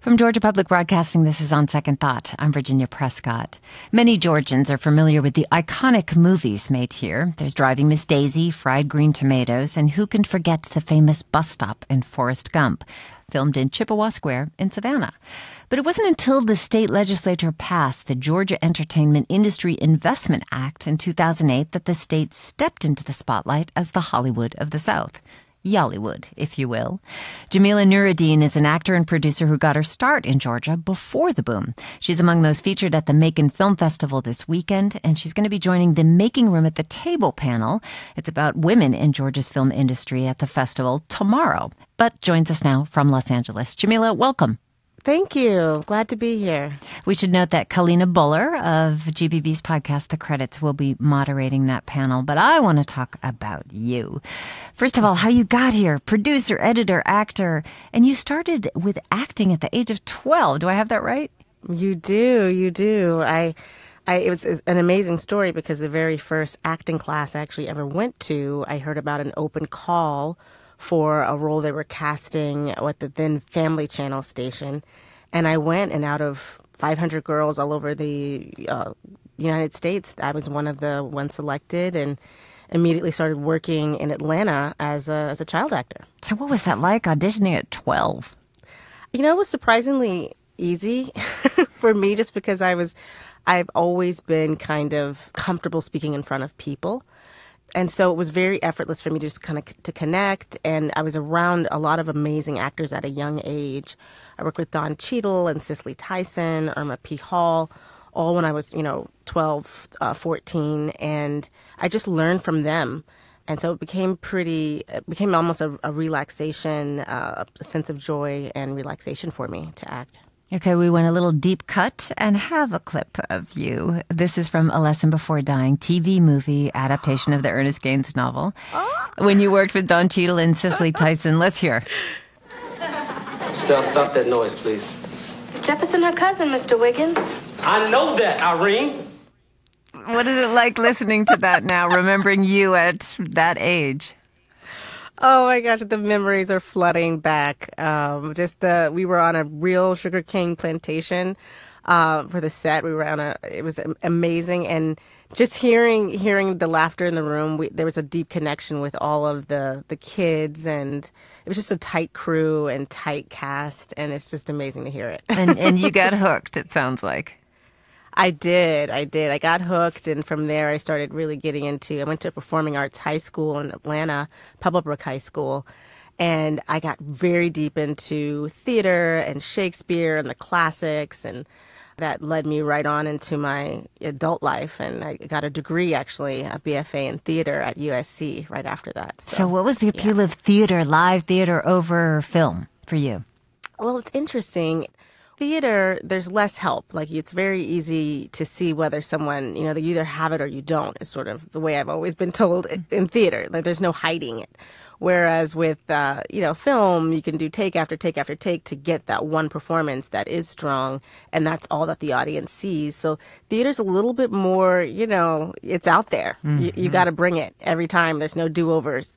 From Georgia Public Broadcasting, this is On Second Thought. I'm Virginia Prescott. Many Georgians are familiar with the iconic movies made here. There's Driving Miss Daisy, Fried Green Tomatoes, and who can forget the famous bus stop in Forrest Gump, filmed in Chippewa Square in Savannah. But it wasn't until the state legislature passed the Georgia Entertainment Industry Investment Act in 2008 that the state stepped into the spotlight as the Hollywood of the South. Y'allywood, if you will. Jamila Nuruddin is an actor and producer who got her start in Georgia before the boom. She's among those featured at the Macon Film Festival this weekend, and she's going to be joining the Making Room at the Table panel. It's about women in Georgia's film industry at the festival tomorrow, but joins us now from Los Angeles. Jamila, welcome. Thank you. Glad to be here. We should note that Kalina Buller of GPB's podcast, The Credits, will be moderating that panel. But I want to talk about you. First of all, how you got here producer, editor, actor. And you started with acting at the age of 12. Do I have that right? You do. You do. I. I, it was an amazing story because the very first acting class I actually ever went to, I heard about an open call for a role they were casting at the then Family Channel station. And I went, and out of 500 girls all over the uh, United States, I was one of the ones selected and immediately started working in Atlanta as a, as a child actor. So, what was that like auditioning at 12? You know, it was surprisingly easy for me just because I was, I've always been kind of comfortable speaking in front of people and so it was very effortless for me to just kind of to connect. And i was around a lot of amazing actors at a young age. I worked with don Cheadle and cicely tyson irma p. Hall all when i was you know 12 uh, 14 and i just learned from them. And so it became pretty it became almost a, a relaxation uh, a sense of joy and relaxation for me to act Okay, we went a little deep cut and have a clip of you. This is from A Lesson Before Dying, TV movie adaptation of the Ernest Gaines novel. Oh. When you worked with Don Cheadle and Cicely Tyson. Let's hear. Steph, stop that noise, please. Jefferson, her cousin, Mr. Wiggins. I know that, Irene. What is it like listening to that now, remembering you at that age? Oh my gosh, the memories are flooding back. Um, just the we were on a real sugarcane plantation uh, for the set. We were on a. It was amazing, and just hearing hearing the laughter in the room. We, there was a deep connection with all of the the kids, and it was just a tight crew and tight cast, and it's just amazing to hear it. and and you got hooked. It sounds like. I did. I did. I got hooked, and from there, I started really getting into. I went to a performing arts high school in Atlanta, Pebblebrook High School, and I got very deep into theater and Shakespeare and the classics, and that led me right on into my adult life. And I got a degree, actually, a BFA in theater at USC right after that. So, so what was the appeal yeah. of theater, live theater over film for you? Well, it's interesting theater, there's less help. Like it's very easy to see whether someone, you know, they either have it or you don't. Is sort of the way I've always been told in theater. Like there's no hiding it. Whereas with uh, you know film, you can do take after take after take to get that one performance that is strong, and that's all that the audience sees. So theater's a little bit more, you know, it's out there. Mm-hmm. You, you got to bring it every time. There's no do overs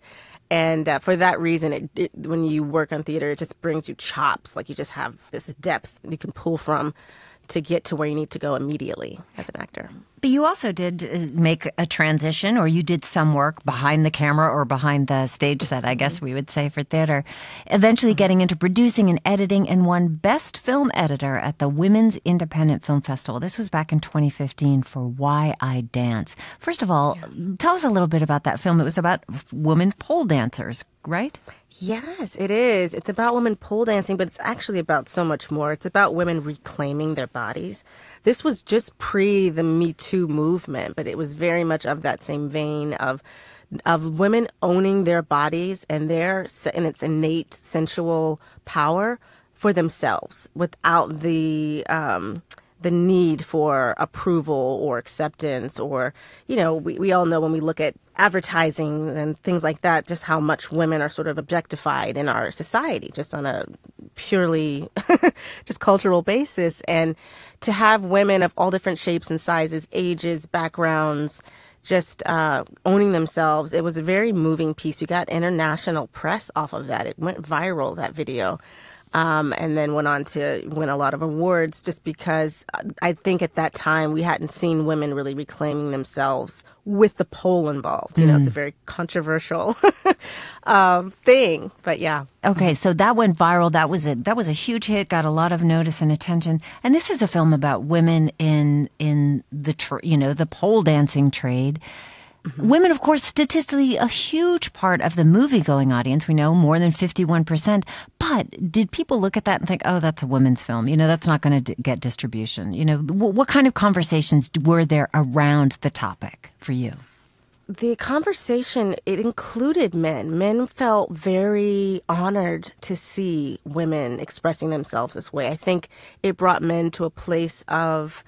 and uh, for that reason it, it, when you work on theater it just brings you chops. Like you just have this depth you can pull from to get to where you need to go immediately as an actor. But you also did uh, make a transition, or you did some work behind the camera or behind the stage set, I guess we would say for theater. Eventually getting into producing and editing and won Best Film Editor at the Women's Independent Film Festival. This was back in 2015 for Why I Dance. First of all, yes. tell us a little bit about that film. It was about women pole dancers, right? Yes, it is. It's about women pole dancing, but it's actually about so much more. It's about women reclaiming their bodies. This was just pre the Me Too movement, but it was very much of that same vein of of women owning their bodies and their and its innate sensual power for themselves without the um, the need for approval or acceptance or you know we, we all know when we look at advertising and things like that just how much women are sort of objectified in our society just on a purely just cultural basis. And to have women of all different shapes and sizes ages backgrounds just uh, owning themselves it was a very moving piece. We got international press off of that. It went viral that video um, and then went on to win a lot of awards just because uh, I think at that time we hadn't seen women really reclaiming themselves with the pole involved. You know, it's a very controversial um, thing, but yeah. Okay, so that went viral. That was a that was a huge hit. Got a lot of notice and attention. And this is a film about women in in the tr- you know the pole dancing trade. Mm-hmm. Women, of course, statistically a huge part of the movie going audience. We know more than 51%. But did people look at that and think, oh, that's a women's film? You know, that's not going to d- get distribution. You know, w- what kind of conversations were there around the topic for you? the conversation it included men men felt very honored to see women expressing themselves this way i think it brought men to a place of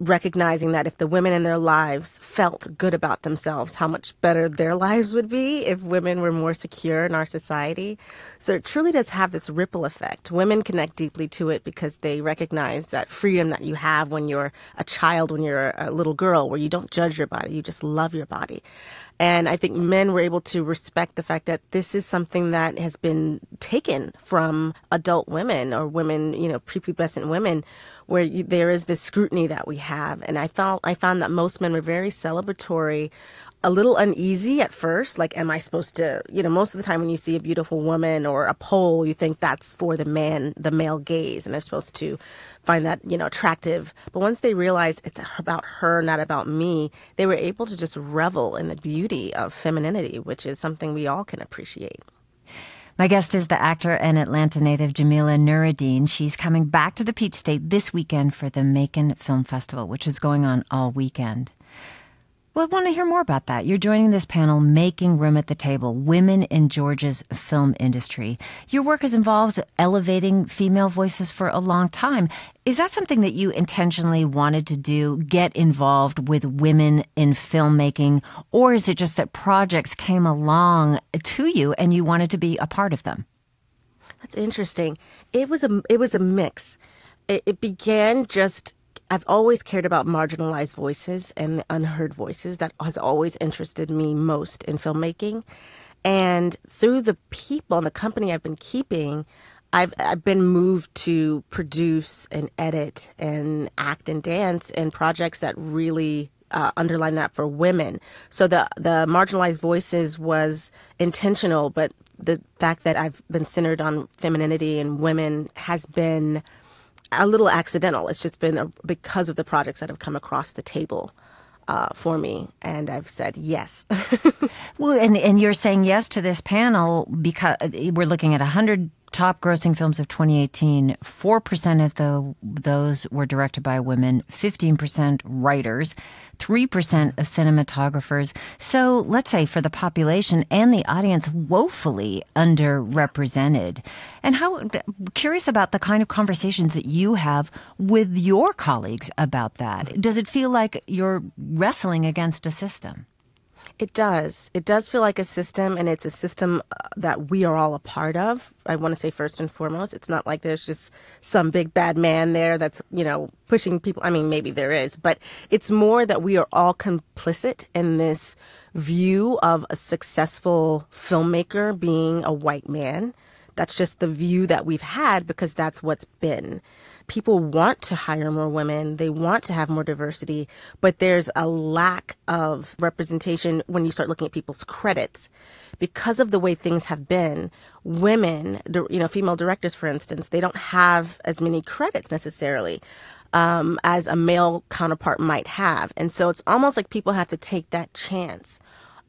recognizing that if the women in their lives felt good about themselves, how much better their lives would be if women were more secure in our society. So it truly does have this ripple effect. Women connect deeply to it because they recognize that freedom that you have when you're a child, when you're a little girl, where you don't judge your body, you just love your body. And I think men were able to respect the fact that this is something that has been taken from adult women or women, you know, prepubescent women where you, there is this scrutiny that we have. And I felt I found that most men were very celebratory, a little uneasy at first. Like, am I supposed to? You know, most of the time when you see a beautiful woman or a pole, you think that's for the man, the male gaze, and they're supposed to find that you know attractive. But once they realize it's about her, not about me, they were able to just revel in the beauty of femininity, which is something we all can appreciate. My guest is the actor and Atlanta native Jamila Nuruddin. She's coming back to the Peach State this weekend for the Macon Film Festival, which is going on all weekend. Well, I want to hear more about that. You're joining this panel, Making Room at the Table Women in Georgia's Film Industry. Your work has involved elevating female voices for a long time. Is that something that you intentionally wanted to do, get involved with women in filmmaking? Or is it just that projects came along to you and you wanted to be a part of them? That's interesting. It was a it was a mix. It, it began just I've always cared about marginalized voices and unheard voices. That has always interested me most in filmmaking. And through the people and the company I've been keeping, I've, I've been moved to produce and edit and act and dance in projects that really uh, underline that for women. So the the marginalized voices was intentional, but the fact that I've been centered on femininity and women has been a little accidental. It's just been a, because of the projects that have come across the table. Uh, for me, and I've said yes. well, and and you're saying yes to this panel because we're looking at a hundred top grossing films of 2018, 4% of the, those were directed by women, 15% writers, 3% of cinematographers. So let's say for the population and the audience, woefully underrepresented. And how curious about the kind of conversations that you have with your colleagues about that. Does it feel like you're wrestling against a system? It does. It does feel like a system, and it's a system uh, that we are all a part of. I want to say first and foremost, it's not like there's just some big bad man there that's, you know, pushing people. I mean, maybe there is, but it's more that we are all complicit in this view of a successful filmmaker being a white man. That's just the view that we've had because that's what's been people want to hire more women, they want to have more diversity, but there's a lack of representation when you start looking at people's credits. Because of the way things have been, women, you know, female directors, for instance, they don't have as many credits necessarily. Um, as a male counterpart might have. And so it's almost like people have to take that chance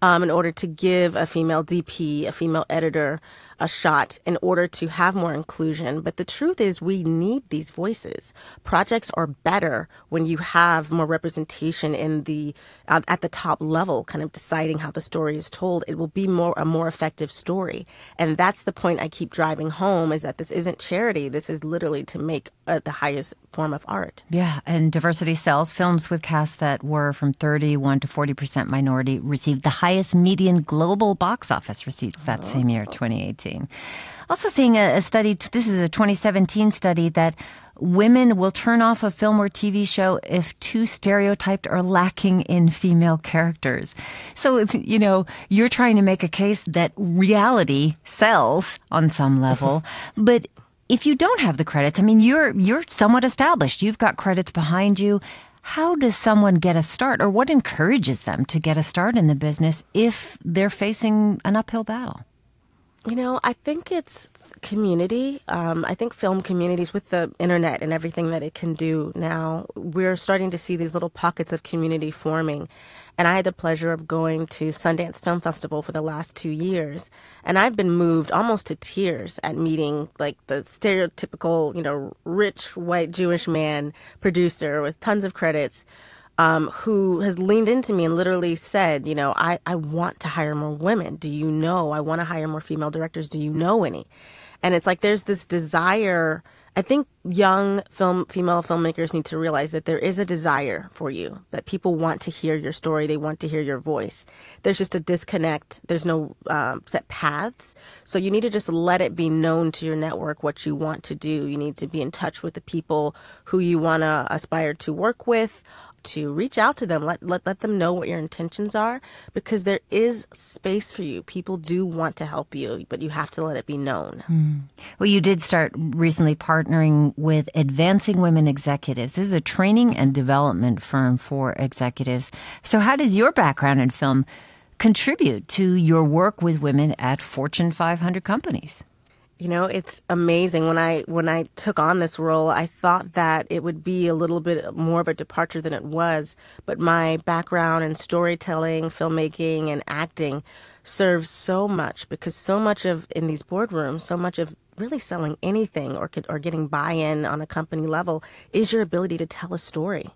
um, in order to give a female DP, a female editor, a shot in order to have more inclusion. But the truth is, we need these voices. Projects are better when you have more representation in the uh, at the top level, kind of deciding how the story is told. It will be more a more effective story, and that's the point I keep driving home: is that this isn't charity. This is literally to make uh, the highest form of art. Yeah, and diversity sells. Films with casts that were from 31 to 40 percent minority received the highest median global box office receipts that oh. same year, 2018. Also, seeing a, a study, this is a 2017 study that women will turn off a film or TV show if too stereotyped or lacking in female characters. So, you know, you're trying to make a case that reality sells on some level, but if you don't have the credits, I mean, you're you're somewhat established. You've got credits behind you. How does someone get a start, or what encourages them to get a start in the business if they're facing an uphill battle? You know, I think it's community. Um, I think film communities with the internet and everything that it can do now, we're starting to see these little pockets of community forming. And I had the pleasure of going to Sundance Film Festival for the last two years. And I've been moved almost to tears at meeting like the stereotypical, you know, rich white Jewish man producer with tons of credits. Um, who has leaned into me and literally said, you know, I, I want to hire more women. Do you know? I want to hire more female directors. Do you know any? And it's like there's this desire. I think young film female filmmakers need to realize that there is a desire for you that people want to hear your story they want to hear your voice there's just a disconnect there's no um, set paths so you need to just let it be known to your network what you want to do you need to be in touch with the people who you want to aspire to work with to reach out to them let, let let them know what your intentions are because there is space for you. People do want to help you but you have to let it be known. Mm. well you did start recently partnering with advancing women executives. This is a training and development firm for executives. So how does your background in film contribute to your work with women at fortune 500 companies you know, it's amazing. When I when I took on this role, I thought that it would be a little bit more of a departure than it was. But my background in storytelling, filmmaking, and acting serves so much because so much of in these boardrooms, so much of really selling anything or or getting buy-in on a company level is your ability to tell a story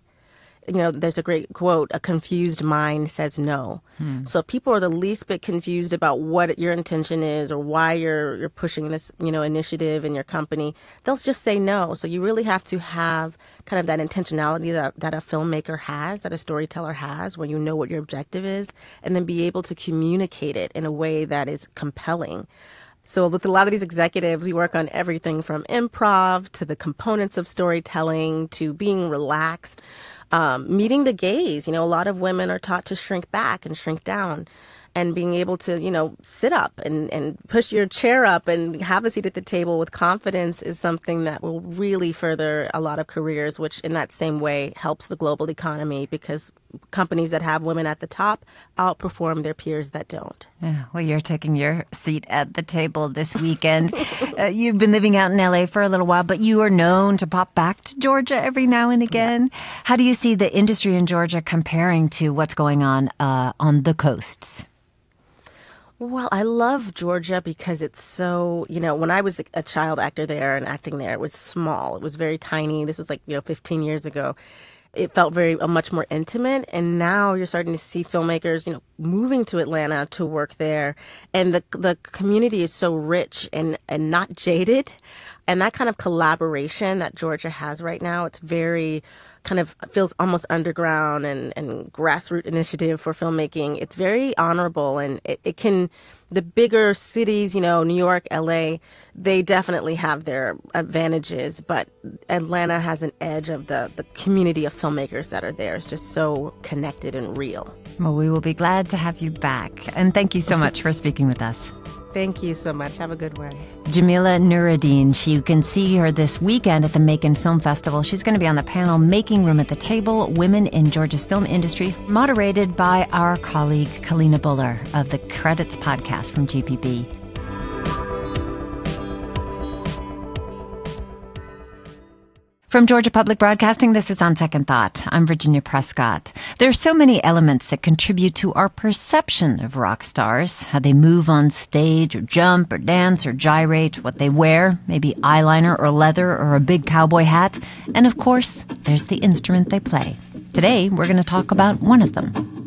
you know, there's a great quote, a confused mind says no. Hmm. So people are the least bit confused about what your intention is or why you're you're pushing this, you know, initiative in your company, they'll just say no. So you really have to have kind of that intentionality that, that a filmmaker has, that a storyteller has, when you know what your objective is, and then be able to communicate it in a way that is compelling. So with a lot of these executives, we work on everything from improv to the components of storytelling to being relaxed um, meeting the gaze. You know, a lot of women are taught to shrink back and shrink down and being able to, you know, sit up and, and push your chair up and have a seat at the table with confidence is something that will really further a lot of careers, which in that same way helps the global economy because companies that have women at the top outperform their peers that don't. Yeah, well, you're taking your seat at the table this weekend. uh, you've been living out in LA for a little while, but you are known to pop back to Georgia every now and again. Yeah. How do you see the industry in Georgia comparing to what's going on uh, on the coasts? Well, I love Georgia because it's so, you know, when I was a child actor there and acting there, it was small. It was very tiny. This was like, you know, 15 years ago. It felt very uh, much more intimate. And now you're starting to see filmmakers, you know, moving to Atlanta to work there. And the, the community is so rich and, and not jaded. And that kind of collaboration that Georgia has right now, it's very, kind of feels almost underground and, and grassroots initiative for filmmaking. It's very honorable and it, it can, the bigger cities, you know, New York, LA, they definitely have their advantages, but Atlanta has an edge of the, the community of filmmakers that are there. It's just so connected and real. Well, we will be glad to have you back. And thank you so much for speaking with us. Thank you so much. Have a good one. Jamila Nuruddin. She, you can see her this weekend at the Macon Film Festival. She's going to be on the panel Making Room at the Table Women in Georgia's Film Industry, moderated by our colleague Kalina Buller of the Credits podcast from GPB. From Georgia Public Broadcasting, this is On Second Thought. I'm Virginia Prescott. There are so many elements that contribute to our perception of rock stars. How they move on stage, or jump, or dance, or gyrate, what they wear, maybe eyeliner or leather or a big cowboy hat. And of course, there's the instrument they play. Today, we're going to talk about one of them.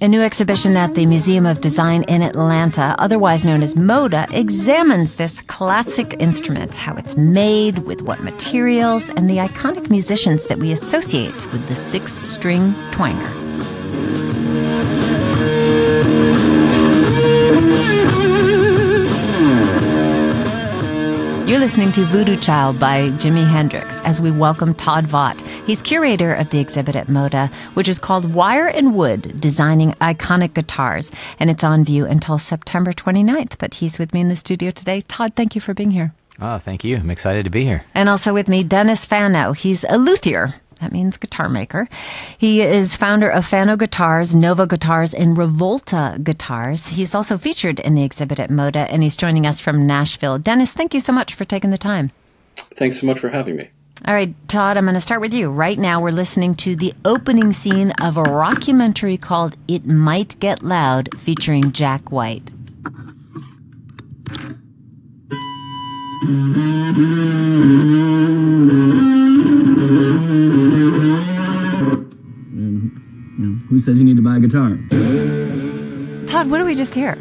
A new exhibition at the Museum of Design in Atlanta, otherwise known as MODA, examines this classic instrument, how it's made, with what materials, and the iconic musicians that we associate with the six string twanger. You're listening to Voodoo Child by Jimi Hendrix as we welcome Todd Vaught. He's curator of the exhibit at MODA, which is called Wire and Wood Designing Iconic Guitars. And it's on view until September 29th. But he's with me in the studio today. Todd, thank you for being here. Oh, thank you. I'm excited to be here. And also with me, Dennis Fano. He's a luthier that means guitar maker. He is founder of Fano Guitars, Novo Guitars, and Rivolta Guitars. He's also featured in the exhibit at MODA, and he's joining us from Nashville. Dennis, thank you so much for taking the time. Thanks so much for having me. All right, Todd, I'm going to start with you. Right now, we're listening to the opening scene of a rockumentary called It Might Get Loud featuring Jack White. Who says you need to buy a guitar? Todd, what do we just hear?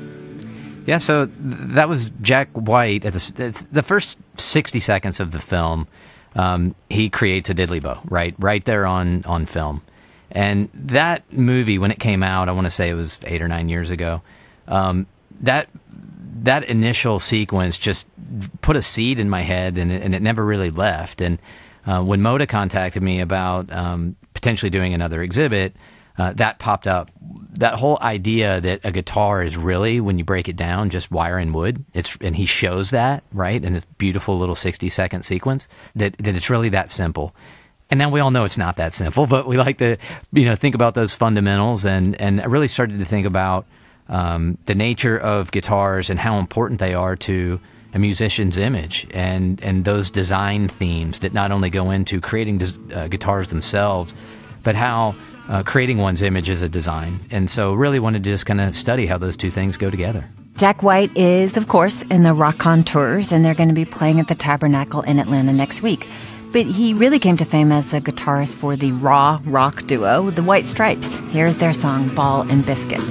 Yeah, so th- that was Jack White. At the, it's the first 60 seconds of the film, um, he creates a diddley bow, right? Right there on, on film. And that movie, when it came out, I want to say it was eight or nine years ago, um, that that initial sequence just put a seed in my head and it, and it never really left. And uh, when Moda contacted me about um, potentially doing another exhibit, uh, that popped up. That whole idea that a guitar is really, when you break it down, just wire and wood. It's and he shows that right in a beautiful little sixty second sequence. That that it's really that simple. And now we all know it's not that simple, but we like to, you know, think about those fundamentals and and I really started to think about um, the nature of guitars and how important they are to a musician's image and and those design themes that not only go into creating uh, guitars themselves, but how uh, creating one's image is a design. And so, really wanted to just kind of study how those two things go together. Jack White is, of course, in the Raconteurs, and they're going to be playing at the Tabernacle in Atlanta next week. But he really came to fame as a guitarist for the raw rock duo, the White Stripes. Here's their song, Ball and Biscuit.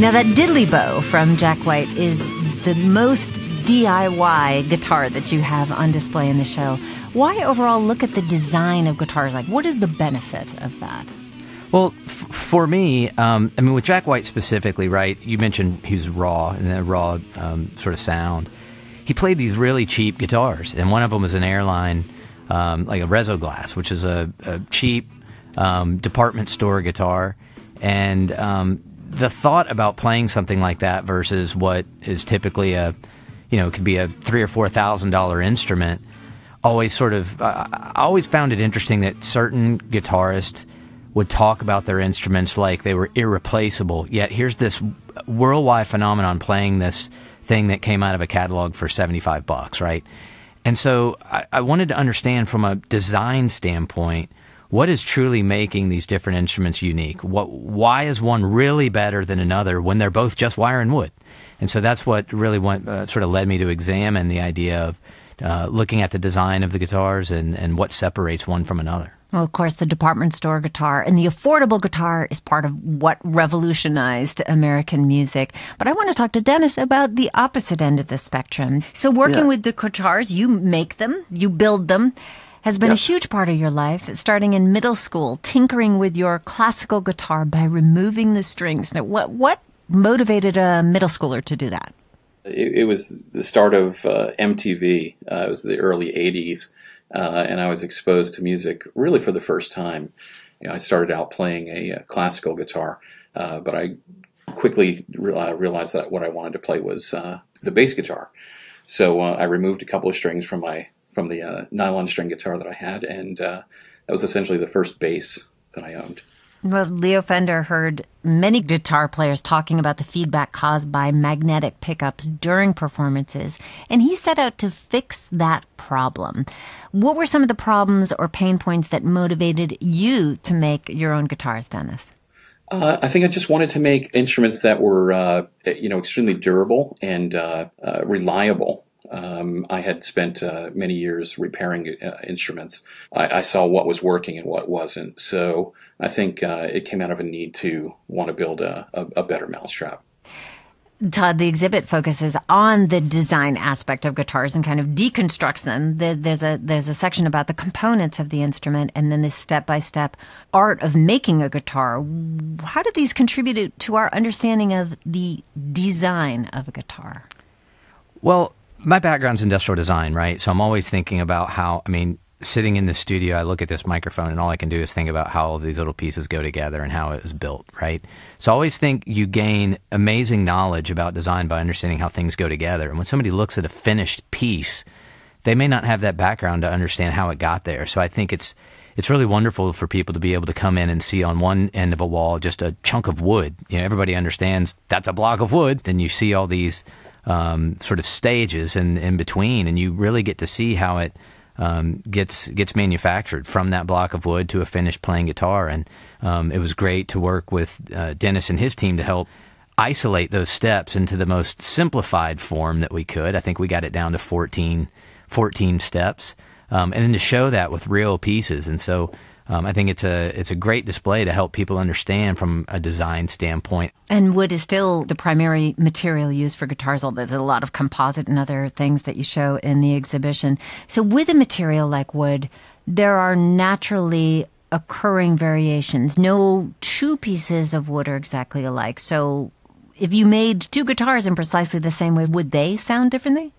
Now, that diddley bow from Jack White is the most DIY guitar that you have on display in the show. Why overall look at the design of guitars? Like, what is the benefit of that? Well, f- for me, um, I mean, with Jack White specifically, right? You mentioned he was raw and that raw um, sort of sound. He played these really cheap guitars, and one of them was an airline, um, like a Res-O-Glas, which is a, a cheap um, department store guitar. And um, the thought about playing something like that versus what is typically a, you know, could be a three or four thousand dollar instrument, always sort of, uh, I always found it interesting that certain guitarists would talk about their instruments like they were irreplaceable. Yet here's this worldwide phenomenon playing this thing that came out of a catalog for 75 bucks, right? And so I, I wanted to understand from a design standpoint what is truly making these different instruments unique? What, why is one really better than another when they're both just wire and wood? And so that's what really went, uh, sort of led me to examine the idea of uh, looking at the design of the guitars and, and what separates one from another. Well, of course, the department store guitar and the affordable guitar is part of what revolutionized American music. But I want to talk to Dennis about the opposite end of the spectrum. So, working Yeah. with the guitars, you make them, you build them, has been a huge part of your life, starting in middle school, tinkering with your classical guitar by removing the strings. Now, what, what motivated a middle schooler to do that? It, it was the start of uh, MTV. Uh, it was the early '80s, uh, and I was exposed to music really for the first time. You know, I started out playing a, uh classical guitar, uh, but I quickly re- uh, realized that what I wanted to play was uh, the bass guitar. So uh, I removed a couple of strings from my from the uh, nylon string guitar that I had, and uh, that was essentially the first bass that I owned. Well, Leo Fender heard many guitar players talking about the feedback caused by magnetic pickups during performances, and he set out to fix that problem. What were some of the problems or pain points that motivated you to make your own guitars, Dennis? Uh, I think I just wanted to make instruments that were, uh, you know, extremely durable and uh, uh, reliable. Um, I had spent uh, many years repairing uh, instruments. I, I saw what was working and what wasn't. So I think uh, it came out of a need to want to build a, a, a better mousetrap. Todd, the exhibit focuses on the design aspect of guitars and kind of deconstructs them. There, there's a there's a section about the components of the instrument, and then the step by step art of making a guitar. How do these contribute to our understanding of the design of a guitar? Well, my background's industrial design, right? So I'm always thinking about how. I mean, sitting in the studio, I look at this microphone, and all I can do is think about how all these little pieces go together and how it was built, right? So I always think you gain amazing knowledge about design by understanding how things go together. And when somebody looks at a finished piece, they may not have that background to understand how it got there. So I think it's it's really wonderful for people to be able to come in and see on one end of a wall just a chunk of wood. You know, everybody understands that's a block of wood. Then you see all these um, sort of stages in, in between, and you really get to see how it um, gets gets manufactured from that block of wood to a finished playing guitar. And um, it was great to work with uh, Dennis and his team to help isolate those steps into the most simplified form that we could. I think we got it down to 14, 14 steps, um, and then to show that with real pieces. And so um, I think it's a it's a great display to help people understand from a design standpoint. And wood is still the primary material used for guitars. Although there's a lot of composite and other things that you show in the exhibition. So with a material like wood, there are naturally occurring variations. No two pieces of wood are exactly alike. So if you made two guitars in precisely the same way, would they sound differently?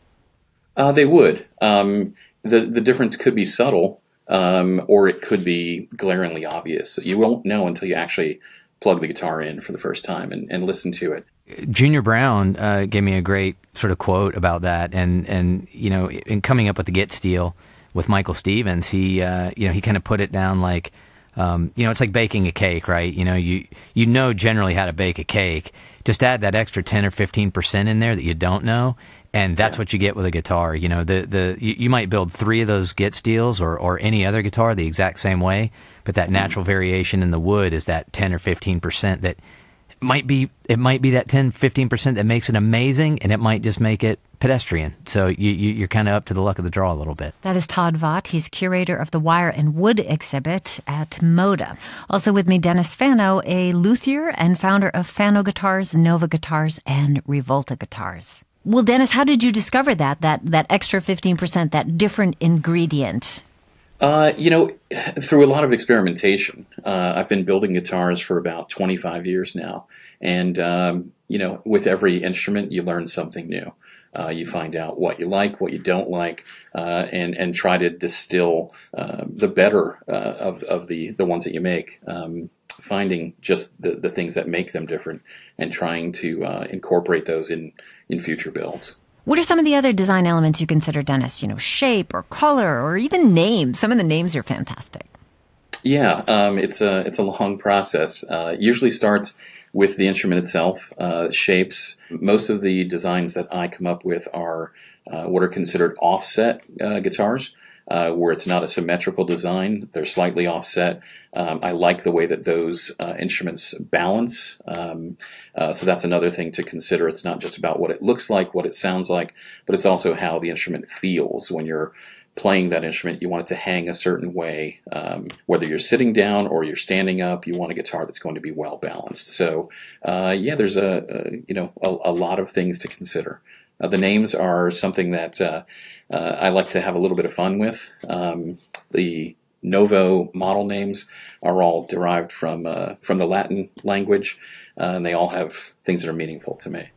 Uh, they would. Um, the the difference could be subtle, um, or it could be glaringly obvious. You won't know until you actually plug the guitar in for the first time and, and listen to it. Junior Brown uh, gave me a great sort of quote about that, and and you know, in coming up with the Guit-Steel with Michael Stevens, he uh, you know he kind of put it down like. Um, you know, it's like baking a cake, right? You know, you you know generally how to bake a cake. Just add that extra ten or fifteen percent in there that you don't know, and that's yeah. what you get with a guitar. You know, the the you, you, might build three of those Guit-Steels or or any other guitar the exact same way, but that mm-hmm. natural variation in the wood is that ten or fifteen percent that might be it might be that 10 15% that makes it amazing and it might just make it pedestrian so you, you are kind of up to the luck of the draw a little bit that is todd vaught he's curator of the wire and wood exhibit at moda also with me dennis fano a luthier and founder of fano guitars novo guitars and rivolta guitars well, Dennis, how did you discover that that that extra fifteen percent, that different ingredient? Uh, you know, through a lot of experimentation. Uh, I've been building guitars for about twenty five years now, and um, you know, with every instrument, you learn something new. Uh, you find out what you like, what you don't like, uh, and and try to distill uh, the better uh, of of the the ones that you make. Um, finding just the, the things that make them different and trying to uh, incorporate those in, in future builds. What are some of the other design elements you consider, Dennis? You know, shape or color or even name. Some of the names are fantastic. Yeah, um, it's a it's a long process. Uh, usually starts with the instrument itself, uh, shapes. Most of the designs that I come up with are uh, what are considered offset uh, guitars uh, where it's not a symmetrical design. They're slightly offset. Um, I like the way that those uh, instruments balance. Um, uh, so that's another thing to consider. It's not just about what it looks like, what it sounds like, but it's also how the instrument feels when you're playing that instrument. You want it to hang a certain way. Um, whether you're sitting down or you're standing up, you want a guitar that's going to be well balanced. So, uh, yeah, there's a, a you know a, a lot of things to consider. Uh, the names are something that uh, uh, I like to have a little bit of fun with. Um, the Novo model names are all derived from uh, from the Latin language, uh, and they all have things that are meaningful to me.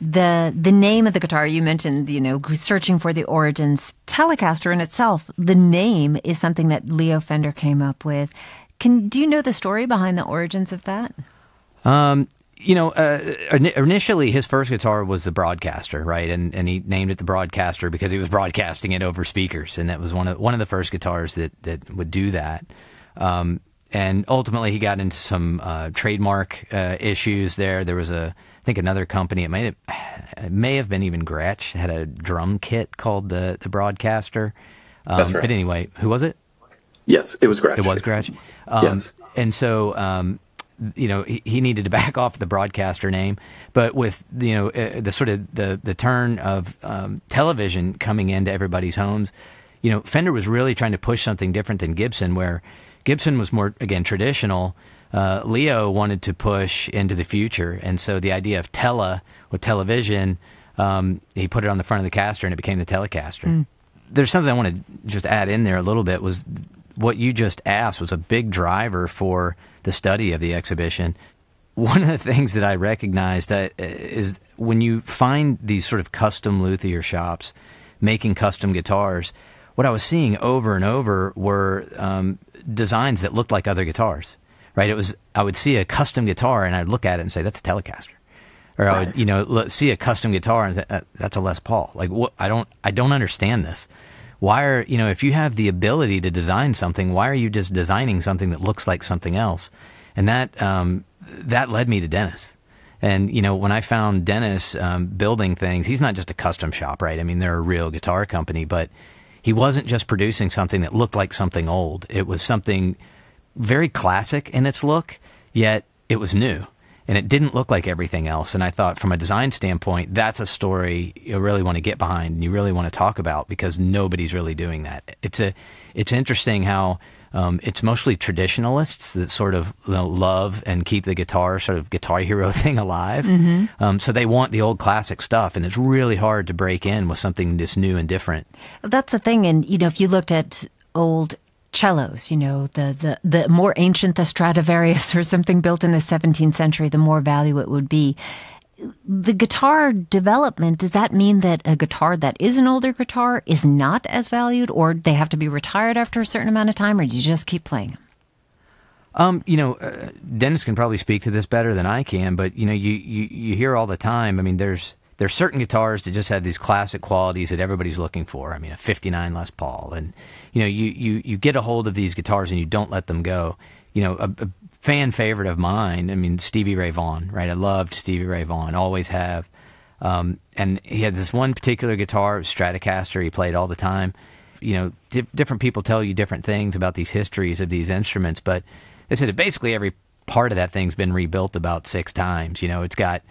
The the name of the guitar you mentioned, you know, searching for the origins. Telecaster in itself, the name is something that Leo Fender came up with. Can do you know the story behind the origins of that? Um, you know, uh, initially his first guitar was the Broadcaster, right? And and he named it the Broadcaster because he was broadcasting it over speakers, and that was one of one of the first guitars that that would do that. Um, and ultimately, he got into some uh, trademark uh, issues there. There was a, I think, another company. It may have, it may have been even Gretsch had a drum kit called the the Broadcaster. Um, That's right. But anyway, who was it? Yes, it was Gretsch. It was Gretsch. Um, yes. And so um, you know he, he, needed to back off the broadcaster name. But with you know uh, the sort of the the turn of um, television coming into everybody's homes you know Fender was really trying to push something different than Gibson where Gibson was more again traditional. Uh, Leo wanted to push into the future, and so the idea of tele with television, um, he put it on the front of the caster, and it became the Telecaster. There's something I want to just add in there a little bit was what you just asked was a big driver for the study of the exhibition. One of the things that I recognized that uh, is when you find these sort of custom luthier shops making custom guitars, what I was seeing over and over were um, designs that looked like other guitars. Right? It was I would see a custom guitar and I'd look at it and say that's a Telecaster, or I would you know see a custom guitar and say that's a Les Paul. Like what? I don't I don't understand this. Why are you know if you have the ability to design something, why are you just designing something that looks like something else? And that um, that led me to Dennis. And you know, when I found Dennis um, building things, he's not just a custom shop, right? I mean, they're a real guitar company, but he wasn't just producing something that looked like something old. It was something very classic in its look, yet it was new. And it didn't look like everything else. And I thought, from a design standpoint, that's a story you really want to get behind and you really want to talk about because nobody's really doing that. It's a, it's interesting how um, it's mostly traditionalists that sort of you know, love and keep the guitar sort of guitar hero thing alive. Um, so they want the old classic stuff, and it's really hard to break in with something that's new and different. That's the thing. And, you know, if you looked at old cellos, you know, the, the, the more ancient the Stradivarius or something built in the 17th century, the more value it would be. The guitar development, does that mean that a guitar that is an older guitar is not as valued or they have to be retired after a certain amount of time or do you just keep playing them? Um, you know, uh, Dennis can probably speak to this better than I can, but you know, you, you, you hear all the time. I mean, there's there's certain guitars that just have these classic qualities that everybody's looking for. I mean, a '59 Les Paul, and you know, you, you you get a hold of these guitars and you don't let them go. You know, a, a fan favorite of mine. I mean, Stevie Ray Vaughan, right? I loved Stevie Ray Vaughan, always have. Um, and he had this one particular guitar, Stratocaster. He played all the time. You know, di- different people tell you different things about these histories of these instruments, but they said that basically every part of that thing's been rebuilt about six times. You know, it's got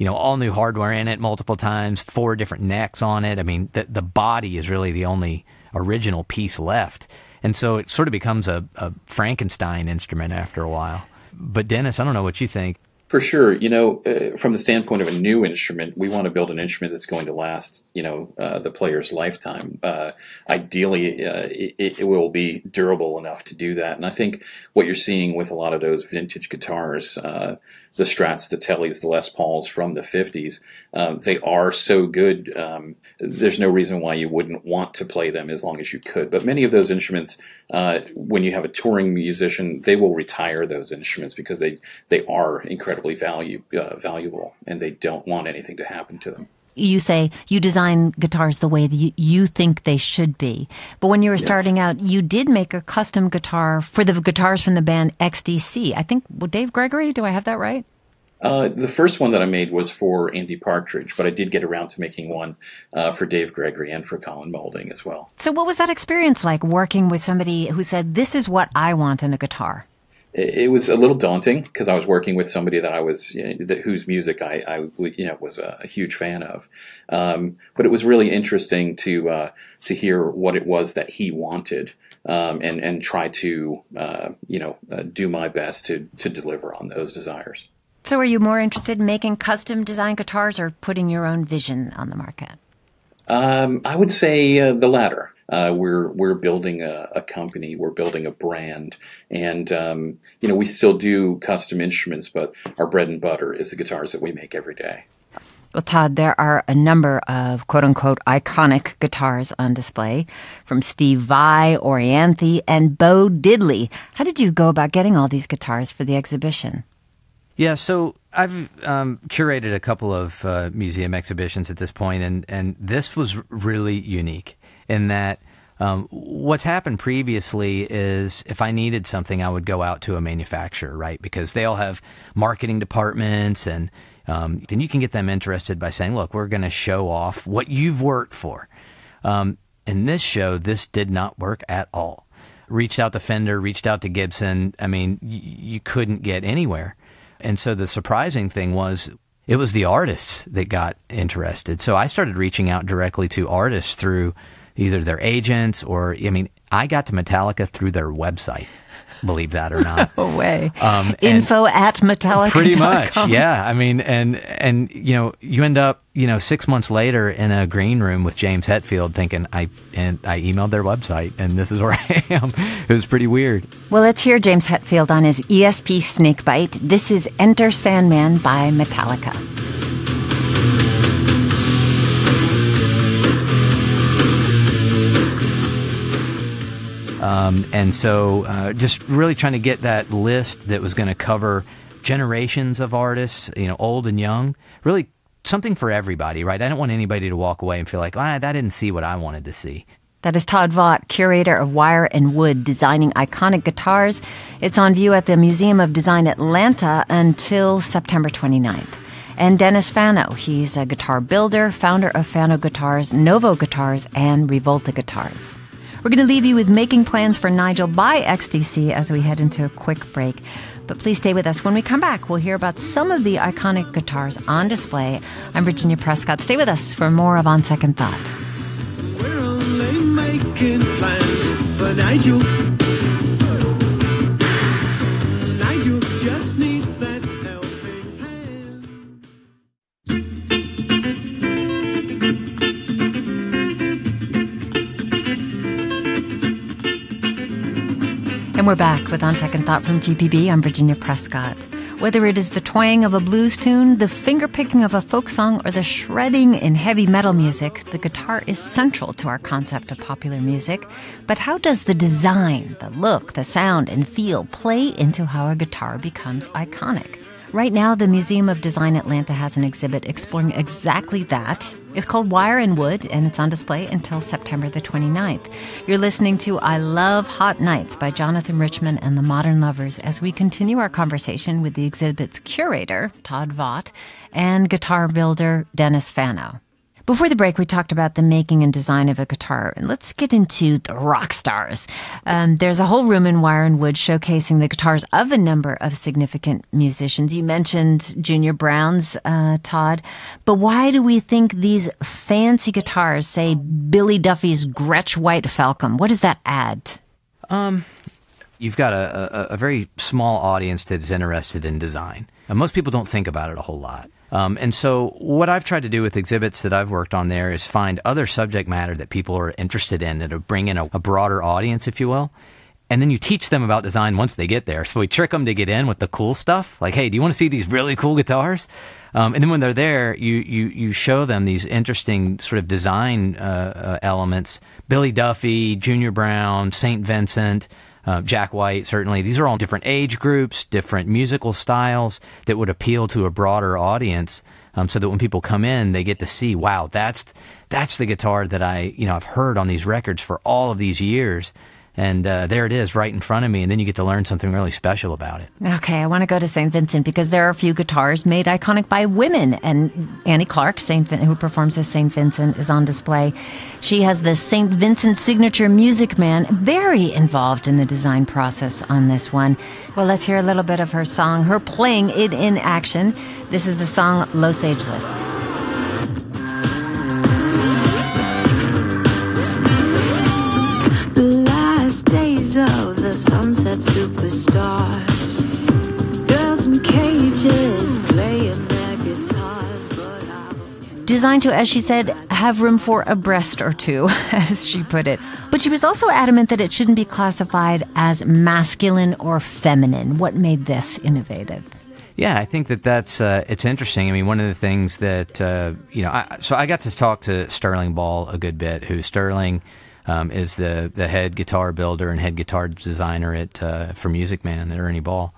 you know all new hardware in it multiple times, four different necks on it. I mean, the the body is really the only original piece left, and so it sort of becomes a, a Frankenstein instrument after a while. But Dennis, I don't know what you think. For sure, you know, uh, from the standpoint of a new instrument, we want to build an instrument that's going to last, you know, uh, the player's lifetime. Uh, ideally, uh, it, it will be durable enough to do that. And I think what you're seeing with a lot of those vintage guitars, uh, the Strats, the Tellys, the Les Pauls from the 50s, um, they are so good. Um, there's no reason why you wouldn't want to play them as long as you could. But many of those instruments, uh, when you have a touring musician, they will retire those instruments because they, they are incredibly value, uh, valuable and they don't want anything to happen to them. you say you design guitars the way that you, think they should be. But when you were starting out, you did make a custom guitar for the guitars from the band XTC. I think, well, Dave Gregory, do I have that right? Uh, the first one that I made was for Andy Partridge, but I did get around to making one uh, for Dave Gregory and for Colin Moulding as well. So, what was that experience like working with somebody who said, This is what I want in a guitar? It, it was a little daunting because I was working with somebody that I was, you know, that, whose music I, I, you know, was a, a huge fan of. Um, but it was really interesting to uh, to hear what it was that he wanted. Um, and and try to uh, you know uh, do my best to to deliver on those desires. So, are you more interested in making custom design guitars or putting your own vision on the market? Um, I would say uh, the latter. Uh, we're we're building a, a, company, we're building a brand, and um, you know we still do custom instruments, but our bread and butter is the guitars that we make every day. Well, Todd, there are a number of quote unquote iconic guitars on display from Steve Vai, Orianthi, and Bo Diddley. How did you go about getting all these guitars for the exhibition? Yeah, so I've um, curated a couple of uh, museum exhibitions at this point, and, and this was really unique in that um, what's happened previously is if I needed something, I would go out to a manufacturer, right? Because they all have marketing departments, and um, then you can get them interested by saying, look, we're going to show off what you've worked for. Um, in this show, this did not work at all. Reached out to Fender, reached out to Gibson. I mean, y- you couldn't get anywhere. And so the surprising thing was it was the artists that got interested. So I started reaching out directly to artists through either their agents or, I mean, I got to Metallica through their website. believe that or not. No way. Um, Info at Metallica. Pretty much, yeah. I mean, and and you know, you end up, you know, six months later in a green room with James Hetfield, thinking I and I emailed their website, and this is where I am. It was pretty weird. Well, let's hear James Hetfield on his ESP Snakebite. This is Enter Sandman by Metallica. Um, and so, uh, just really trying to get that list that was going to cover generations of artists, you know, old and young. Really something for everybody, right? I don't want anybody to walk away and feel like, ah, that didn't see what I wanted to see. That is Todd Vaught, curator of Wire and Wood, designing iconic guitars. It's on view at the Museum of Design Atlanta until September 29th. And Dennis Fano, he's a guitar builder, founder of Fano Guitars, Novo Guitars, and Rivolta Guitars. We're going to leave you with Making Plans for Nigel by XTC as we head into a quick break. But please stay with us. When we come back, we'll hear about some of the iconic guitars on display. I'm Virginia Prescott. Stay with us for more of On Second Thought. We're only making plans for. Nigel And we're back with On Second Thought from GPB. I'm Virginia Prescott. Whether it is the twang of a blues tune, the fingerpicking of a folk song, or the shredding in heavy metal music, the guitar is central to our concept of popular music. But how does the design, the look, the sound, and feel play into how a guitar becomes iconic? Right now, the Museum of Design Atlanta has an exhibit exploring exactly that. It's called Wire and Wood, and it's on display until September the 29th. You're listening to I Love Hot Nights by Jonathan Richman and the Modern Lovers as we continue our conversation with the exhibit's curator, Todd Vaught, and guitar builder, Dennis Fano. Before the break, we talked about the making and design of a guitar, and let's get into the rock stars. Um, there's a whole room in Wire and Wood showcasing the guitars of a number of significant musicians. You mentioned Junior Brown's, uh, Todd, but why do we think these fancy guitars, say Billy Duffy's Gretsch White Falcon, what does that add? You've got a, a, a very small audience that's interested in design. And most people don't think about it a whole lot. Um, and so, what I've tried to do with exhibits that I've worked on there is find other subject matter that people are interested in and bring in a, a broader audience, if you will. And then you teach them about design once they get there. So we trick them to get in with the cool stuff. Like, hey, do you want to see these really cool guitars? Um, and then when they're there, you, you, you show them these interesting sort of design uh, uh, elements. Billy Duffy, Junior Brown, St. Vincent, uh, Jack White, certainly. These are all different age groups, different musical styles that would appeal to a broader audience. Um, so that when people come in, they get to see, wow, that's that's the guitar that I, you know, I've heard on these records for all of these years, and uh, there it is, right in front of me. And then you get to learn something really special about it. Okay, I want to go to St. Vincent because there are a few guitars made iconic by women. And Annie Clark, Saint Vin- who performs as St. Vincent, is on display. She has the St. Vincent signature Music Man, very involved in the design process on this one. Well, let's hear a little bit of her song, her playing it in action. This is the song Los Ageless. Designed to, as she said, have room for a breast or two, as she put it. But she was also adamant that it shouldn't be classified as masculine or feminine. What made this innovative? Yeah, I think that that's uh, it's interesting. I mean, one of the things that uh, you know, I, so I got to talk to Sterling Ball a good bit. Who Sterling um, is the the head guitar builder and head guitar designer at uh, for Music Man at Ernie Ball,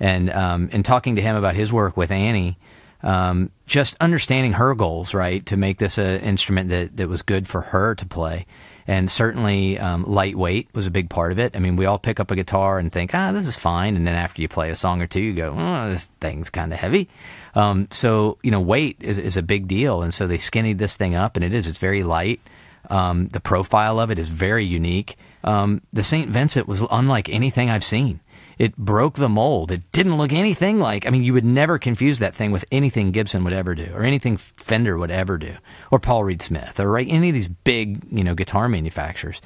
and um, in talking to him about his work with Annie. Um, just understanding her goals, right, to make this an instrument that, that was good for her to play. And certainly, um, lightweight was a big part of it. I mean, we all pick up a guitar and think, ah, this is fine. And then after you play a song or two, you go, oh, this thing's kind of heavy. Um, so, you know, weight is, is a big deal. And so they skinnied this thing up, and it is. It's very light. Um, the profile of it is very unique. Um, the St. Vincent was unlike anything I've seen. It broke the mold. It didn't look anything like. I mean, you would never confuse that thing with anything Gibson would ever do, or anything Fender would ever do, or Paul Reed Smith, or right, any of these big, you know, guitar manufacturers.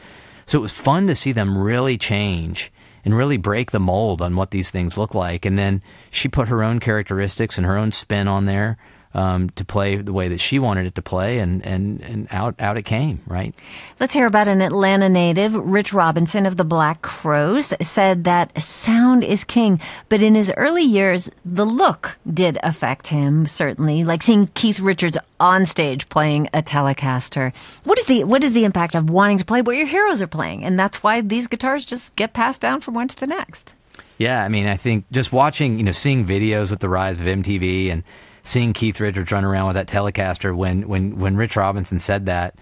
So it was fun to see them really change and really break the mold on what these things look like. And then she put her own characteristics and her own spin on there um, to play the way that she wanted it to play, and, and, and out, out it came, right? Let's hear about an Atlanta native. Rich Robinson of the Black Crowes said that sound is king, but in his early years, the look did affect him, certainly, like seeing Keith Richards on stage playing a Telecaster. What is the, what is the impact of wanting to play what your heroes are playing? And that's why these guitars just get passed down from one to the next. Yeah, I mean, I think just watching, you know, seeing videos with the rise of MTV and seeing Keith Richards run around with that Telecaster when when when Rich Robinson said that,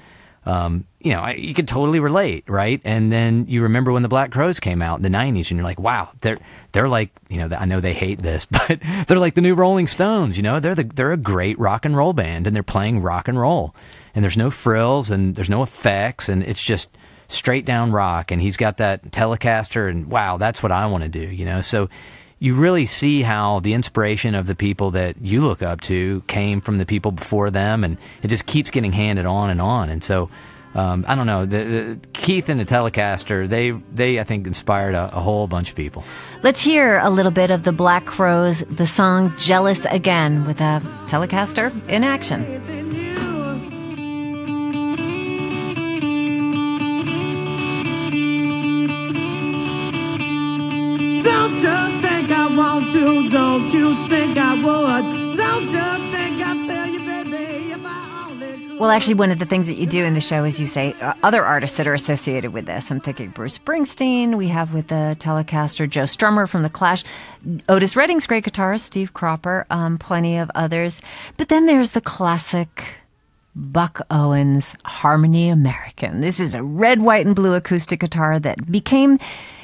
um, you know, I, you could totally relate, right? And then you remember when the Black Crowes came out in the '90s, and you're like, wow, they're they're like, you know, I know they hate this, but they're like the new Rolling Stones. You know, they're the they're a great rock and roll band, and they're playing rock and roll, and there's no frills and there's no effects, and it's just straight down rock. And he's got that Telecaster, and wow, that's what I want to do. You know, so you really see how the inspiration of the people that you look up to came from the people before them, and it just keeps getting handed on and on. And so, um, I don't know, the, the, Keith and the Telecaster, they they I think inspired a, a whole bunch of people. Let's hear a little bit of the Black Crowes, the song "Jealous Again" with a Telecaster in action. Want to? Don't you think I would? Don't you think I'd tell you, baby, if I only could? Well, actually, one of the things that you do in the show is you say uh, other artists that are associated with this. I'm thinking Bruce Springsteen. We have with the Telecaster Joe Strummer from The Clash, Otis Redding's great guitarist, Steve Cropper, um, plenty of others. But then there's the classic Buck Owens Harmony American. This is a red, white, and blue acoustic guitar that became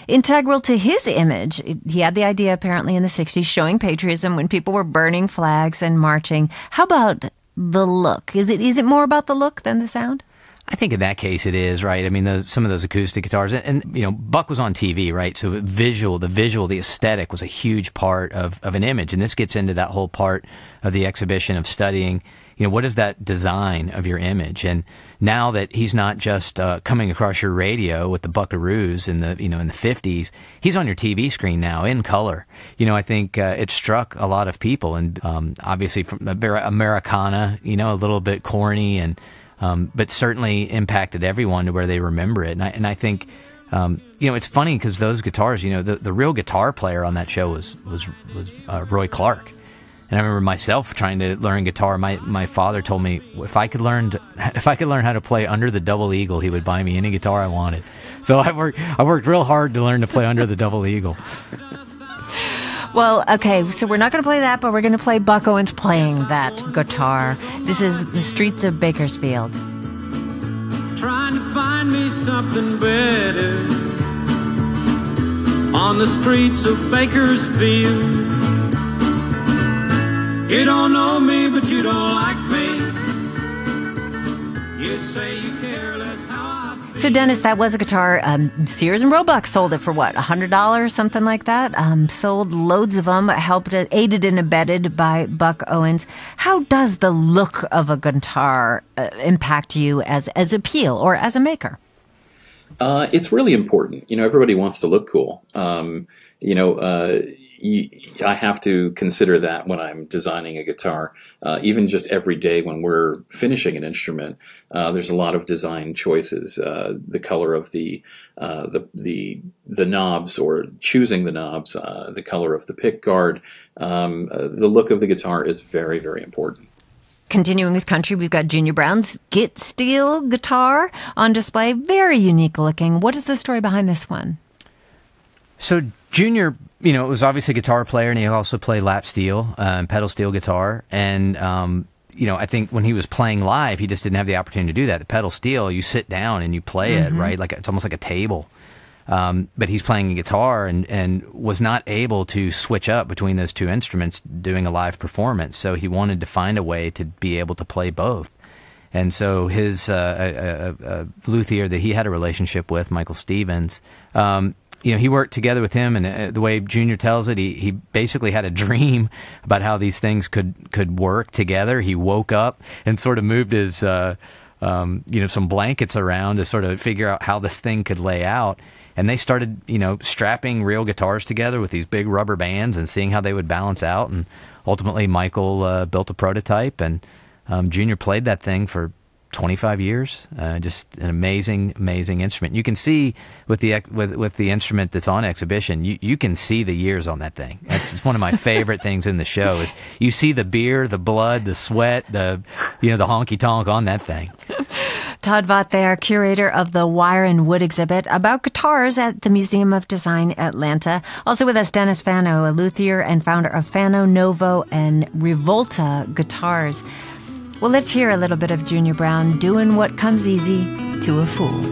integral to his image. He had the idea apparently in the 60s showing patriotism when people were burning flags and marching. How about the look? Is it is it more about the look than the sound? I think in that case it is right. I mean, those, some of those acoustic guitars, and, and, you know, Buck was on TV, right? So visual, the visual, the aesthetic was a huge part of, of an image, and this gets into that whole part of the exhibition of studying. You know, what is that design of your image? And now that he's not just uh, coming across your radio with the Buckaroos in the you know in the fifties, he's on your TV screen now in color. You know, I think uh, it struck a lot of people, and um, obviously from Americana, you know, a little bit corny and um, but certainly impacted everyone to where they remember it. And I, and I think, um, you know, it's funny because those guitars, you know, the, the real guitar player on that show was was was uh, Roy Clark. And I remember myself trying to learn guitar. My my father told me if I could learn to, if I could learn how to play under the double eagle, he would buy me any guitar I wanted. So I worked I worked real hard to learn to play under the double eagle. Well, okay, so we're not going to play that, but we're going to play Buck Owens playing that guitar. This is The Streets of Bakersfield. Trying to find me something better on the streets of Bakersfield. You don't know me, but you don't like me. You say you care less how I feel. So, Dennis, that was a guitar. Um, Sears and Roebuck sold it for what, $100, something like that? Um, sold loads of them, helped, aided and abetted by Buck Owens. How does the look of a guitar uh, impact you as, as appeal or as a maker? Uh, it's really important. You know, everybody wants to look cool. Um, you know, uh, y- I have to consider that when I'm designing a guitar. Uh, even just every day when we're finishing an instrument, uh, there's a lot of design choices. Uh, the color of the uh, the the the knobs, or choosing the knobs, uh, the color of the pick guard, um, uh, the look of the guitar is very very important. Continuing with country, we've got Junior Brown's Guit-Steel guitar on display. Very unique looking. What is the story behind this one? So Junior, you know, it was obviously a guitar player, and he also played lap steel and pedal steel guitar. And um, you know, I think when he was playing live, he just didn't have the opportunity to do that. The pedal steel, you sit down and you play it, right? Like it's almost like a table. Um, but he's playing a guitar and, and was not able to switch up between those two instruments doing a live performance. So he wanted to find a way to be able to play both. And so his uh, a, a, a luthier that he had a relationship with, Michael Stevens, um, you know, he worked together with him, and uh, the way Junior tells it, he, he basically had a dream about how these things could could work together. He woke up and sort of moved his, uh, um, you know, some blankets around to sort of figure out how this thing could lay out. and they started, you know, strapping real guitars together with these big rubber bands and seeing how they would balance out. And ultimately, Michael uh, built a prototype, and um, Junior played that thing for 25 years. Uh, just an amazing, amazing instrument. You can see with the with with the instrument that's on exhibition, you, you can see the years on that thing. That's it's one of my favorite things in the show is you see the beer, the blood, the sweat, the you know the honky tonk on that thing. Todd Vaught there, curator of the Wire and Wood exhibit about guitars at the Museum of Design Atlanta. Also with us, Dennis Fano, a luthier and founder of Fano, Novo, and Rivolta Guitars. Well, let's hear a little bit of Junior Brown doing what comes easy to a fool.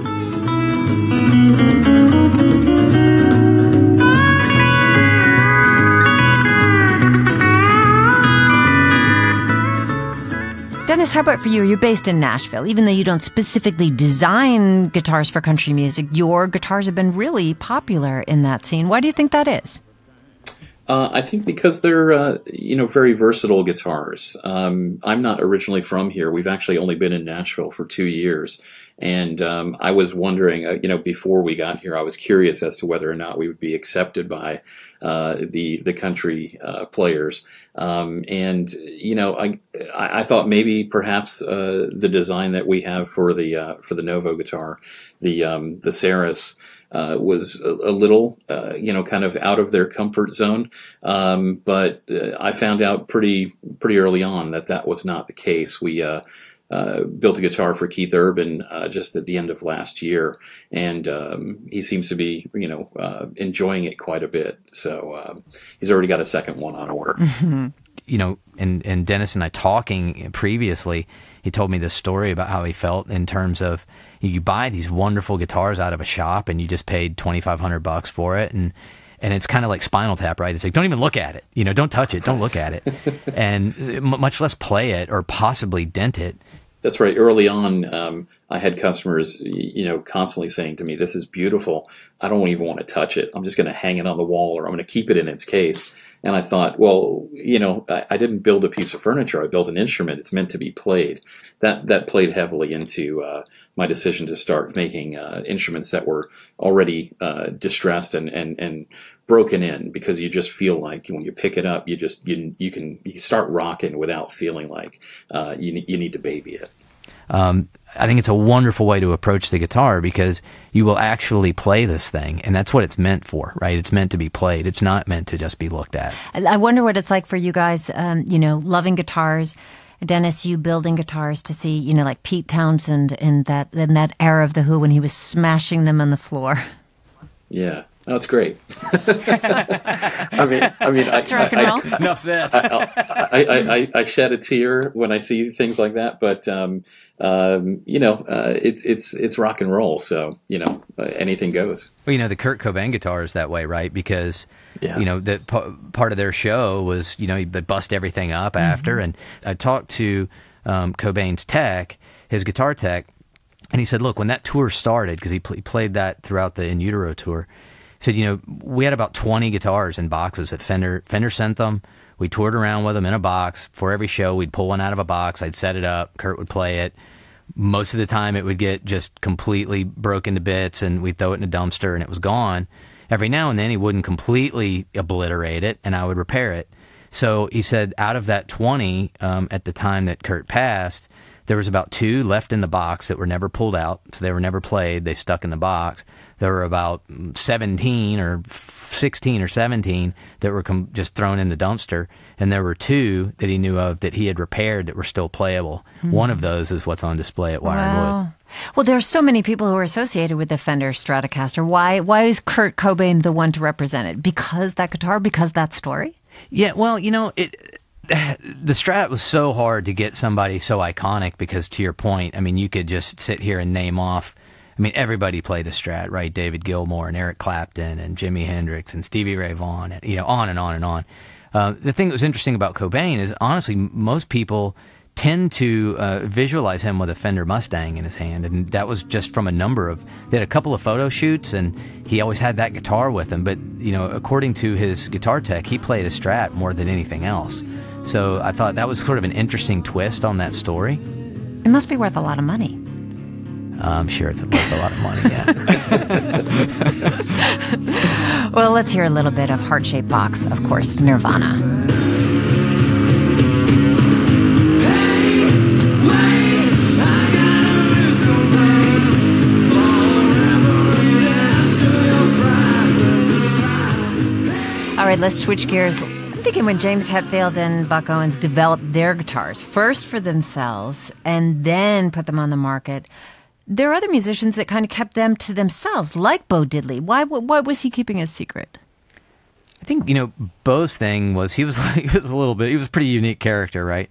Dennis, how about for you? You're based in Nashville. Even though you don't specifically design guitars for country music, your guitars have been really popular in that scene. Why do you think that is? Uh, I think because they're uh, you know very versatile guitars. Um, I'm not originally from here. We've actually only been in Nashville for two years, and um, I was wondering, uh, you know, before we got here, I was curious as to whether or not we would be accepted by uh, the the country uh, players. Um, and you know, I I thought maybe perhaps uh, the design that we have for the for the Novo guitar, the um, the Serus uh, was a, a little, uh, you know, kind of out of their comfort zone. Um, but uh, I found out pretty pretty early on that that was not the case. We uh, uh, built a guitar for Keith Urban uh, just at the end of last year, and um, he seems to be, you know, enjoying it quite a bit. So um, he's already got a second one on order. You know, and and Dennis and I talking previously, he told me this story about how he felt in terms of you buy these wonderful guitars out of a shop and you just paid 2500 bucks for it. And and it's kind of like spinal tap right? It's like don't even look at it. You know don't touch it. Don't look at it. And m- much less play it or possibly dent it. That's right. Early on um, i had customers you know constantly saying to me this is beautiful. I don't even want to touch it. I'm just going to hang it on the wall or i'm going to keep it in its case and I thought, well, you know, I, I, didn't build a piece of furniture. I built an instrument. It's meant to be played. That that played heavily into uh, my decision to start making uh, instruments that were already uh, distressed and, and and broken in because you just feel like when you pick it up, you just you you can you can start rocking without feeling like uh, you you need to baby it. Um, I think it's a wonderful way to approach the guitar because you will actually play this thing, and that's what it's meant for, right? It's meant to be played. It's not meant to just be looked at. I wonder what it's like for you guys, um, you know, loving guitars. Dennis, you building guitars to see, you know, like Pete Townshend in that in that era of the Who when he was smashing them on the floor. Yeah, that's great. I mean, I mean, That's I, rock and roll. I, Enough said. I, I, I, I, shed a tear when I see things like that, but um, um, you know, uh, it's it's it's rock and roll. So you know, uh, anything goes. Well, you know, the Kurt Cobain guitar is that way, right? Because yeah. you know, the p- part of their show was you know they bust everything up mm-hmm. after, and I talked to um, Cobain's tech, his guitar tech, and he said, look, when that tour started, because he, pl- he played that throughout the In Utero tour said, you know, we had about 20 guitars in boxes that Fender Fender sent them. We toured around with them in a box. For every show, we'd pull one out of a box. I'd set it up. Kurt would play it. Most of the time, it would get just completely broken to bits, and we'd throw it in a dumpster, and it was gone. Every now and then, he wouldn't completely obliterate it, and I would repair it. So he said, out of that 20 um, at the time that Kurt passed, there was about two left in the box that were never pulled out, so they were never played. They stuck in the box there were about 17 or 16 or 17 that were com- just thrown in the dumpster. And there were two that he knew of that he had repaired that were still playable. Mm-hmm. One of those is what's on display at Wire wow. Wood. Well, there are so many people who are associated with the Fender Stratocaster. Why, why is Kurt Cobain the one to represent it? Because that guitar? Because that story? Yeah, well, you know, it the Strat was so hard to get somebody so iconic because, to your point, I mean, you could just sit here and name off I mean, everybody played a Strat, right? David Gilmour and Eric Clapton and Jimi Hendrix and Stevie Ray Vaughan, and, you know, on and on and on. Uh, the thing that was interesting about Cobain is honestly, most people tend to uh, visualize him with a Fender Mustang in his hand, and that was just from a number of. They had a couple of photo shoots, and he always had that guitar with him. But you know, according to his guitar tech, he played a Strat more than anything else. So I thought that was sort of an interesting twist on that story. It must be worth a lot of money. I'm sure it's worth a lot of money. Yeah. Well, let's hear a little bit of Heart Shaped Box, of course, Nirvana. All right, let's switch gears. I'm thinking when James Hetfield and Buck Owens developed their guitars, first for themselves and then put them on the market, there are other musicians that kind of kept them to themselves, like Bo Diddley. Why, why was he keeping a secret? I think you know Bo's thing was he was like he was a little bit he was a pretty unique character, right?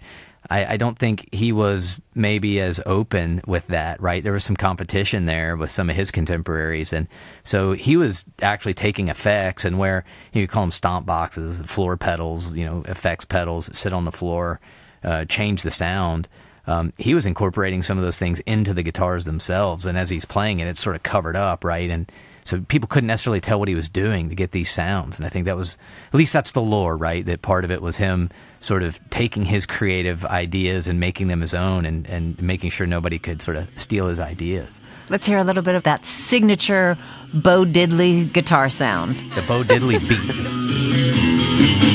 I, I don't think he was maybe as open with that, right? There was some competition there with some of his contemporaries, and so he was actually taking effects and where you call them stomp boxes, floor pedals, you know, effects pedals that sit on the floor, uh, change the sound. Um, he was incorporating some of those things into the guitars themselves, and as he's playing it, it's sort of covered up, right? And so people couldn't necessarily tell what he was doing to get these sounds. And I think that was, at least that's the lore, right? That part of it was him sort of taking his creative ideas and making them his own and, and making sure nobody could sort of steal his ideas. Let's hear a little bit of that signature Bo Diddley guitar sound. The Bo Diddley beat.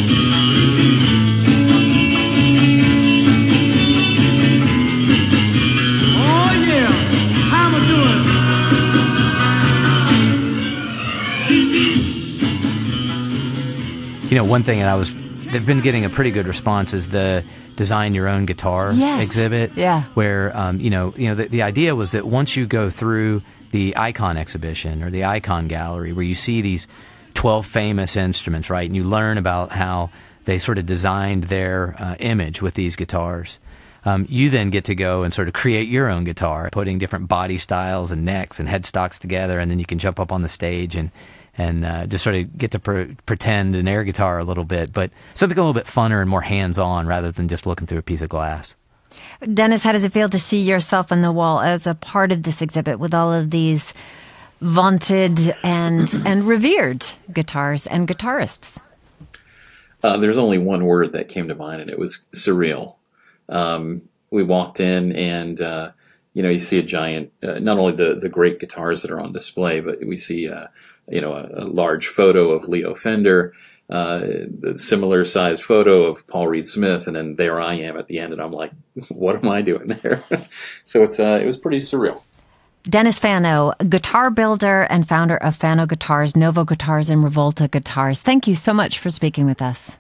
You know, one thing that I was, they've been getting a pretty good response is the design your own guitar Yes. exhibit. Yeah. Where, um, you know, you know, the, the idea was that once you go through the icon exhibition or the icon gallery where you see these 12 famous instruments, right? And you learn about how they sort of designed their uh, image with these guitars. Um, you then get to go and sort of create your own guitar, putting different body styles and necks and headstocks together, and then you can jump up on the stage and and uh, just sort of get to pre- pretend an air guitar a little bit, but something a little bit funner and more hands on rather than just looking through a piece of glass. Dennis, how does it feel to see yourself on the wall as a part of this exhibit with all of these vaunted and and revered guitars and guitarists? Uh, there's only one word that came to mind, and it was surreal. Um, we walked in, and uh, you know, you see a giant. Uh, not only the the great guitars that are on display, but we see uh, you know a, a large photo of Leo Fender, uh, the similar sized photo of Paul Reed Smith, and then there I am at the end, and I'm like, what am I doing there? so it's uh, it was pretty surreal. Dennis Fano, guitar builder and founder of Fano Guitars, Novo Guitars, and Rivolta Guitars. Thank you so much for speaking with us.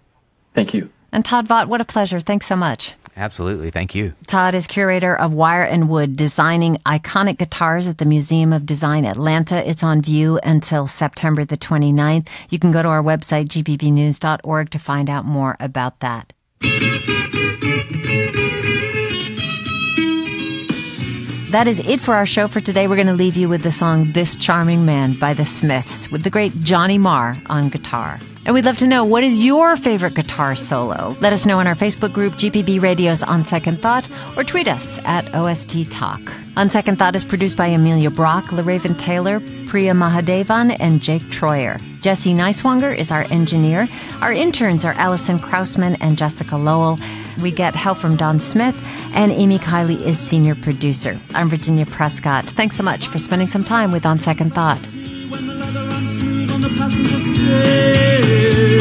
Thank you. And Todd Vaught, what a pleasure. Thanks so much. Absolutely. Thank you. Todd is curator of Wire and Wood, designing iconic guitars at the Museum of Design Atlanta. It's on view until September the 29th. You can go to our website, gpbnews.org, to find out more about that. That is it for our show for today. We're going to leave you with the song This Charming Man by the Smiths with the great Johnny Marr on guitar. And we'd love to know what is your favorite guitar solo? Let us know in our Facebook group, GPB Radio's On Second Thought, or tweet us at OST Talk. On Second Thought is produced by Amelia Brock, LaRaven Taylor, Priya Mahadevan, and Jake Troyer. Jesse Neiswanger is our engineer. Our interns are Allison Krausman and Jessica Lowell. We get help from Don Smith, and Amy Kiley is senior producer. I'm Virginia Prescott. Thanks so much for spending some time with On Second Thought. passa você.